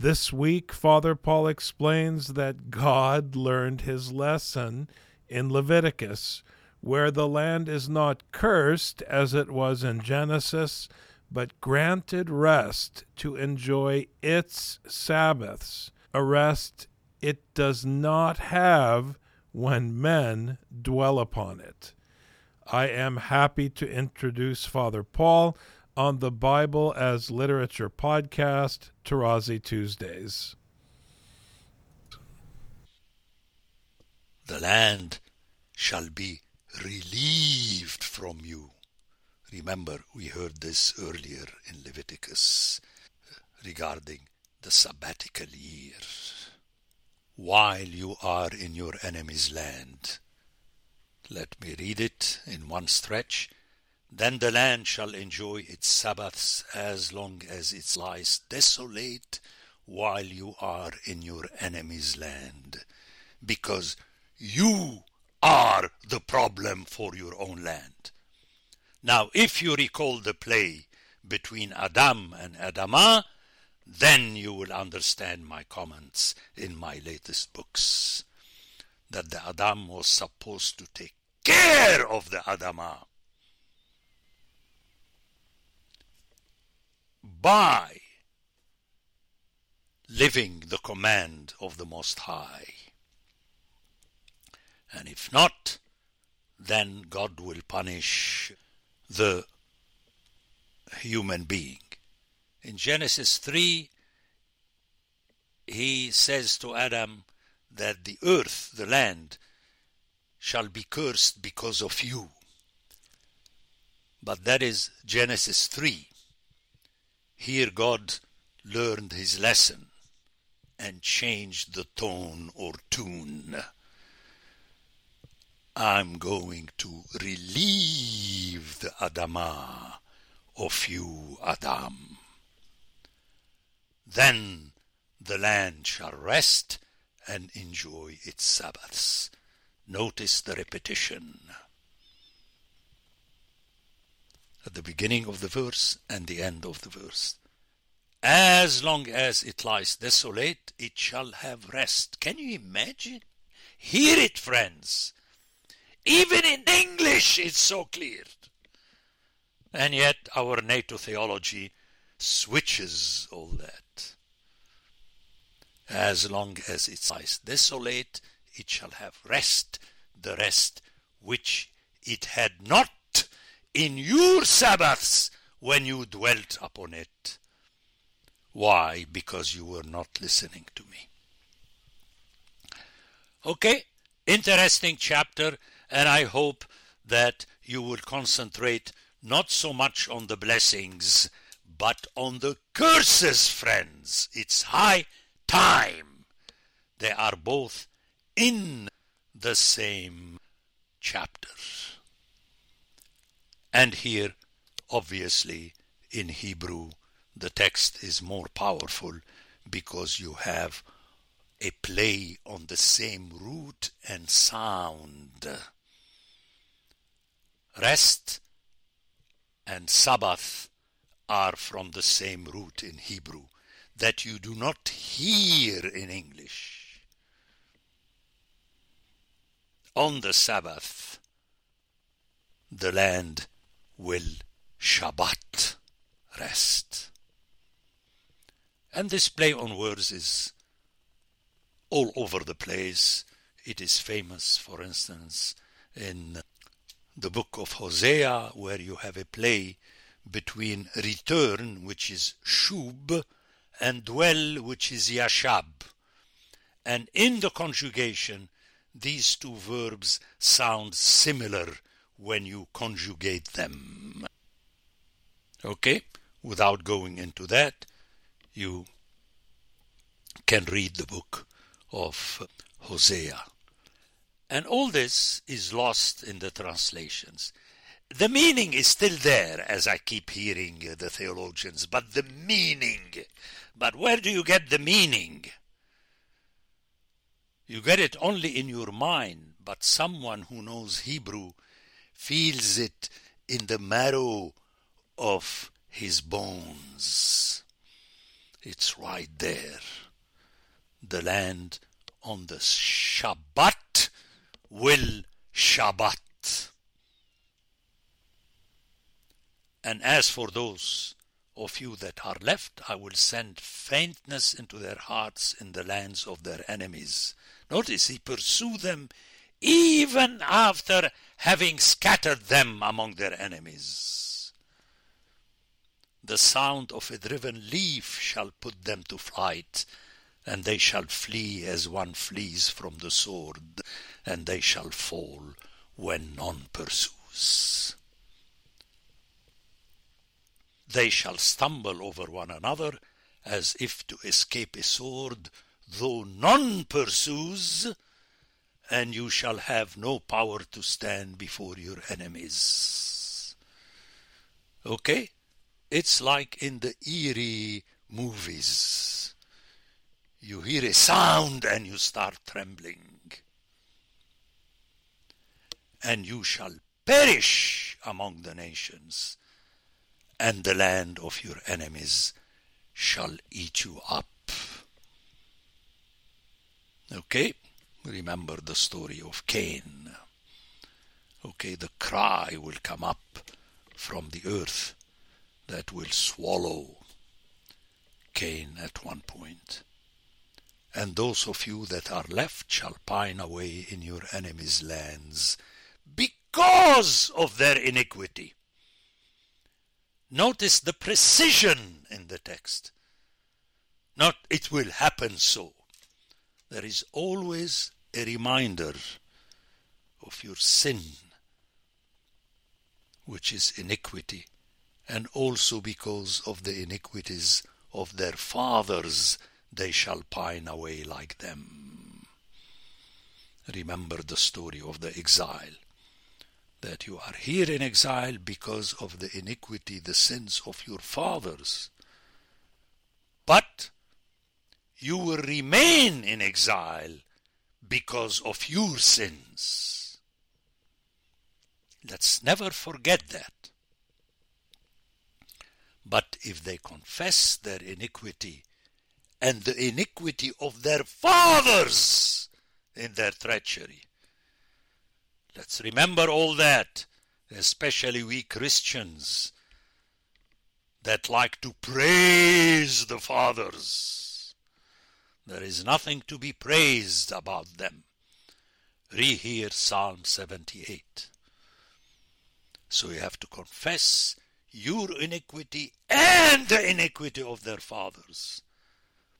This week, Father Paul explains that God learned his lesson in Leviticus, where the land is not cursed as it was in Genesis, but granted rest to enjoy its Sabbaths, a rest it does not have when men dwell upon it. I am happy to introduce Father Paul on the Bible as Literature podcast, Tarazi Tuesdays. The land shall be relieved from you. Remember, we heard this earlier in Leviticus regarding the sabbatical year while you are in your enemy's land. Let me read it in one stretch. Then the land shall enjoy its Sabbaths as long as it lies desolate while you are in your enemy's land, because you are the problem for your own land. Now, if you recall the play between Adam and Adamah, then you will understand my comments in my latest books. That the Adam was supposed to take care of the Adamah. By living the command of the Most High. And if not, then God will punish the human being. In Genesis 3, he says to Adam that the earth, the land, shall be cursed because of you. But that is Genesis 3. Here God learned his lesson and changed the tone or tune. I'm going to relieve the Adamah of you, Adam. Then the land shall rest and enjoy its Sabbaths. Notice the repetition at the beginning of the verse and the end of the verse. As long as it lies desolate, it shall have rest. Can you imagine? Hear it, friends. Even in English, it's so clear. And yet, our NATO theology switches all that. As long as it lies desolate, it shall have rest, the rest which it had not in your Sabbaths when you dwelt upon it. Why? Because you were not listening to me. Okay, interesting chapter, and I hope that you will concentrate not so much on the blessings, but on the curses, friends. It's high time. They are both in the same chapter. And here, obviously, in Hebrew, the text is more powerful because you have a play on the same root and sound. Rest and Sabbath are from the same root in Hebrew that you do not hear in English. On the Sabbath, the land will Shabbat rest. And this play on words is all over the place. It is famous, for instance, in the book of Hosea, where you have a play between return, which is shub, and dwell, which is yashab. And in the conjugation, these two verbs sound similar when you conjugate them. Okay? Without going into that, you can read the book of Hosea. And all this is lost in the translations. The meaning is still there, as I keep hearing the theologians, but the meaning. But where do you get the meaning? You get it only in your mind, but someone who knows Hebrew feels it in the marrow of his bones. It's right there. The land on the Shabbat will Shabbat. And as for those of you that are left, I will send faintness into their hearts in the lands of their enemies. Notice he pursue them even after having scattered them among their enemies. The sound of a driven leaf shall put them to flight, and they shall flee as one flees from the sword, and they shall fall when none pursues. They shall stumble over one another as if to escape a sword, though none pursues, and you shall have no power to stand before your enemies. Okay? It's like in the eerie movies. You hear a sound and you start trembling. And you shall perish among the nations, and the land of your enemies shall eat you up. Okay? Remember the story of Cain. Okay, the cry will come up from the earth that will swallow Cain at one point. And those of you that are left shall pine away in your enemies' lands because of their iniquity. Notice the precision in the text. Not it will happen so there is always a reminder of your sin, which is iniquity, and also because of the iniquities of their fathers they shall pine away like them. Remember the story of the exile, that you are here in exile because of the iniquity, the sins of your fathers. But you will remain in exile because of your sins. Let's never forget that. But if they confess their iniquity and the iniquity of their fathers in their treachery, let's remember all that, especially we Christians that like to praise the fathers there is nothing to be praised about them. Rehear Psalm 78. So you have to confess your iniquity and the iniquity of their fathers.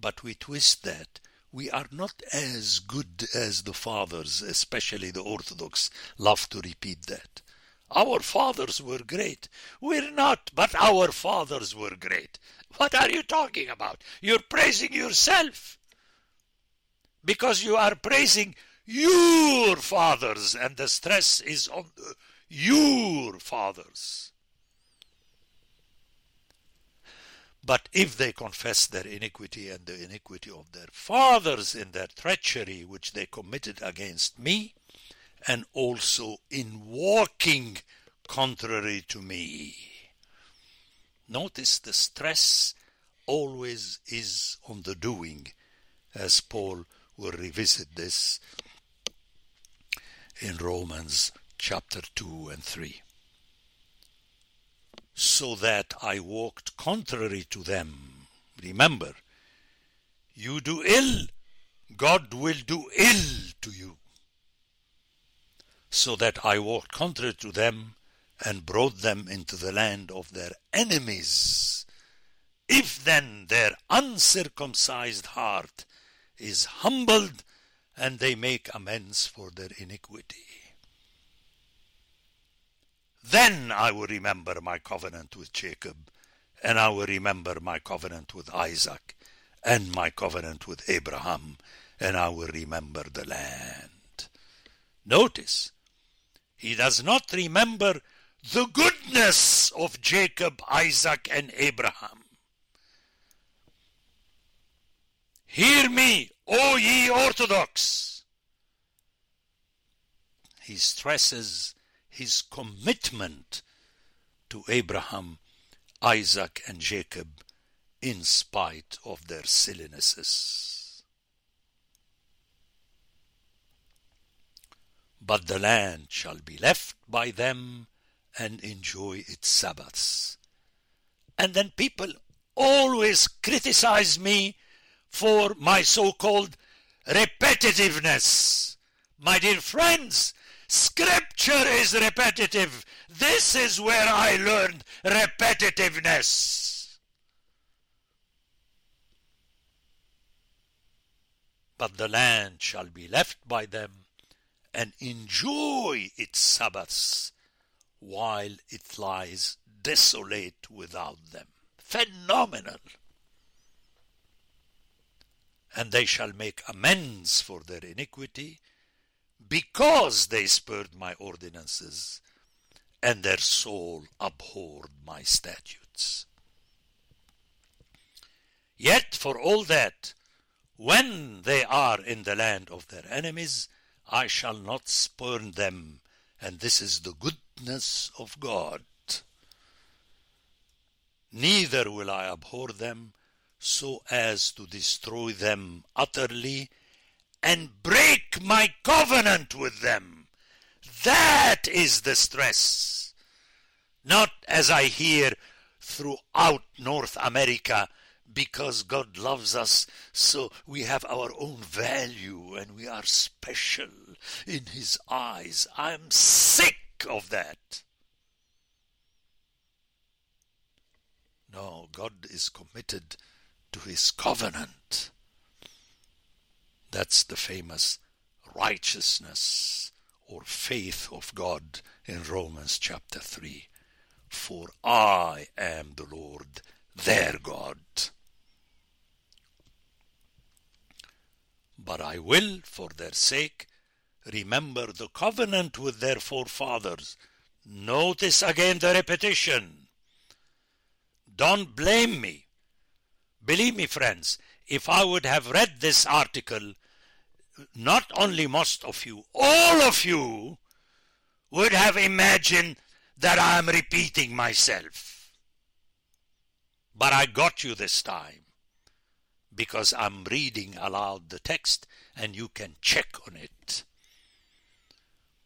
But we twist that. We are not as good as the fathers, especially the Orthodox, love to repeat that. Our fathers were great. We're not, but our fathers were great. What are you talking about? You're praising yourself because you are praising your fathers and the stress is on your fathers. But if they confess their iniquity and the iniquity of their fathers in their treachery which they committed against me, and also in walking contrary to me. Notice the stress always is on the doing, as Paul We'll revisit this in Romans chapter 2 and 3. So that I walked contrary to them. Remember, you do ill, God will do ill to you. So that I walked contrary to them and brought them into the land of their enemies. If then their uncircumcised heart is humbled and they make amends for their iniquity. Then I will remember my covenant with Jacob, and I will remember my covenant with Isaac, and my covenant with Abraham, and I will remember the land. Notice, he does not remember the goodness of Jacob, Isaac, and Abraham. Hear me, O ye Orthodox! He stresses his commitment to Abraham, Isaac, and Jacob in spite of their sillinesses. But the land shall be left by them and enjoy its Sabbaths. And then people always criticize me for my so-called repetitiveness. My dear friends, scripture is repetitive. This is where I learned repetitiveness. But the land shall be left by them and enjoy its Sabbaths while it lies desolate without them. Phenomenal! And they shall make amends for their iniquity, because they spurned my ordinances, and their soul abhorred my statutes. Yet for all that, when they are in the land of their enemies, I shall not spurn them, and this is the goodness of God. Neither will I abhor them so as to destroy them utterly and break my covenant with them. That is the stress. Not as I hear throughout North America, because God loves us, so we have our own value and we are special in His eyes. I'm sick of that. No, God is committed to His covenant. That's the famous righteousness or faith of God in Romans chapter 3. For I am the Lord their God. But I will, for their sake, remember the covenant with their forefathers. Notice again the repetition. Don't blame me. Believe me, friends, if I would have read this article, not only most of you, all of you would have imagined that I am repeating myself. But I got you this time because I'm reading aloud the text and you can check on it.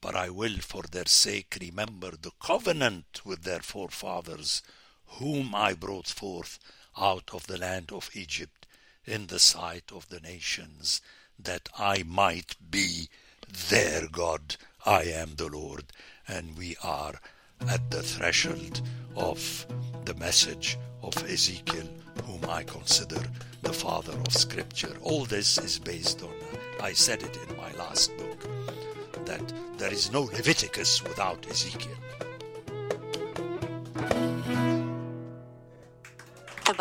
But I will for their sake remember the covenant with their forefathers, whom I brought forth out of the land of Egypt in the sight of the nations, that I might be their God. I am the Lord. And we are at the threshold of the message of Ezekiel, whom I consider the father of Scripture. All this is based on, I said it in my last book, that there is no Leviticus without Ezekiel.